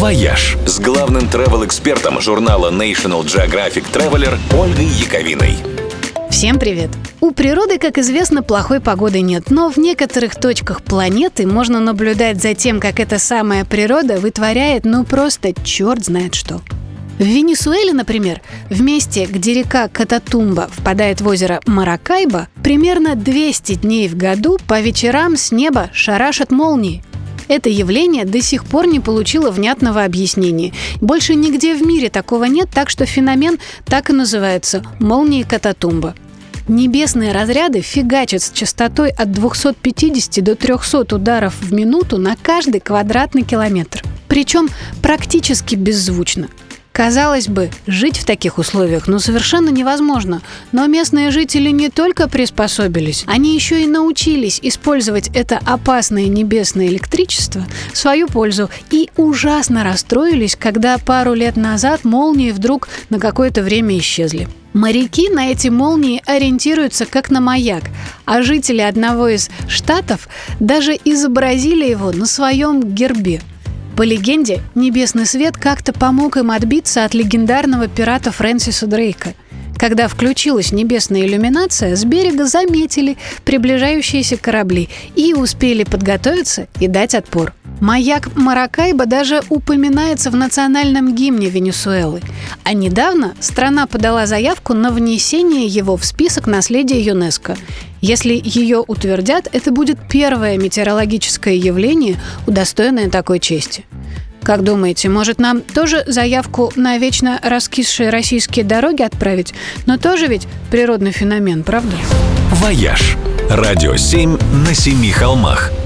«Вояж» с главным travel-экспертом журнала National Geographic Traveler Ольгой Яковиной. Всем привет! У природы, как известно, плохой погоды нет, но в некоторых точках планеты можно наблюдать за тем, как эта самая природа вытворяет ну просто черт знает что. В Венесуэле, например, в месте, где река Кататумбо впадает в озеро Маракайбо, примерно 200 дней в году по вечерам с неба шарашат молнии. Это явление до сих пор не получило внятного объяснения. Больше нигде в мире такого нет, так что феномен так и называется – молнии Кататумба. Небесные разряды фигачат с частотой от 250 до 300 ударов в минуту на каждый квадратный километр. Причем практически беззвучно. Казалось бы, жить в таких условиях ну совершенно невозможно. Но местные жители не только приспособились, они еще и научились использовать это опасное небесное электричество в свою пользу и ужасно расстроились, когда пару лет назад молнии вдруг на какое-то время исчезли. Моряки на эти молнии ориентируются как на маяк, а жители одного из штатов даже изобразили его на своем гербе. По легенде, небесный свет как-то помог им отбиться от легендарного пирата Фрэнсиса Дрейка. Когда включилась небесная иллюминация, с берега заметили приближающиеся корабли и успели подготовиться и дать отпор. Маяк Маракайба даже упоминается в национальном гимне Венесуэлы. А недавно страна подала заявку на внесение его в список наследия ЮНЕСКО. Если ее утвердят, это будет первое метеорологическое явление, удостоенное такой чести. Как думаете, может нам тоже заявку на вечно раскисшие российские дороги отправить? Но тоже ведь природный феномен, правда? «Вояж» – радио 7 на семи холмах –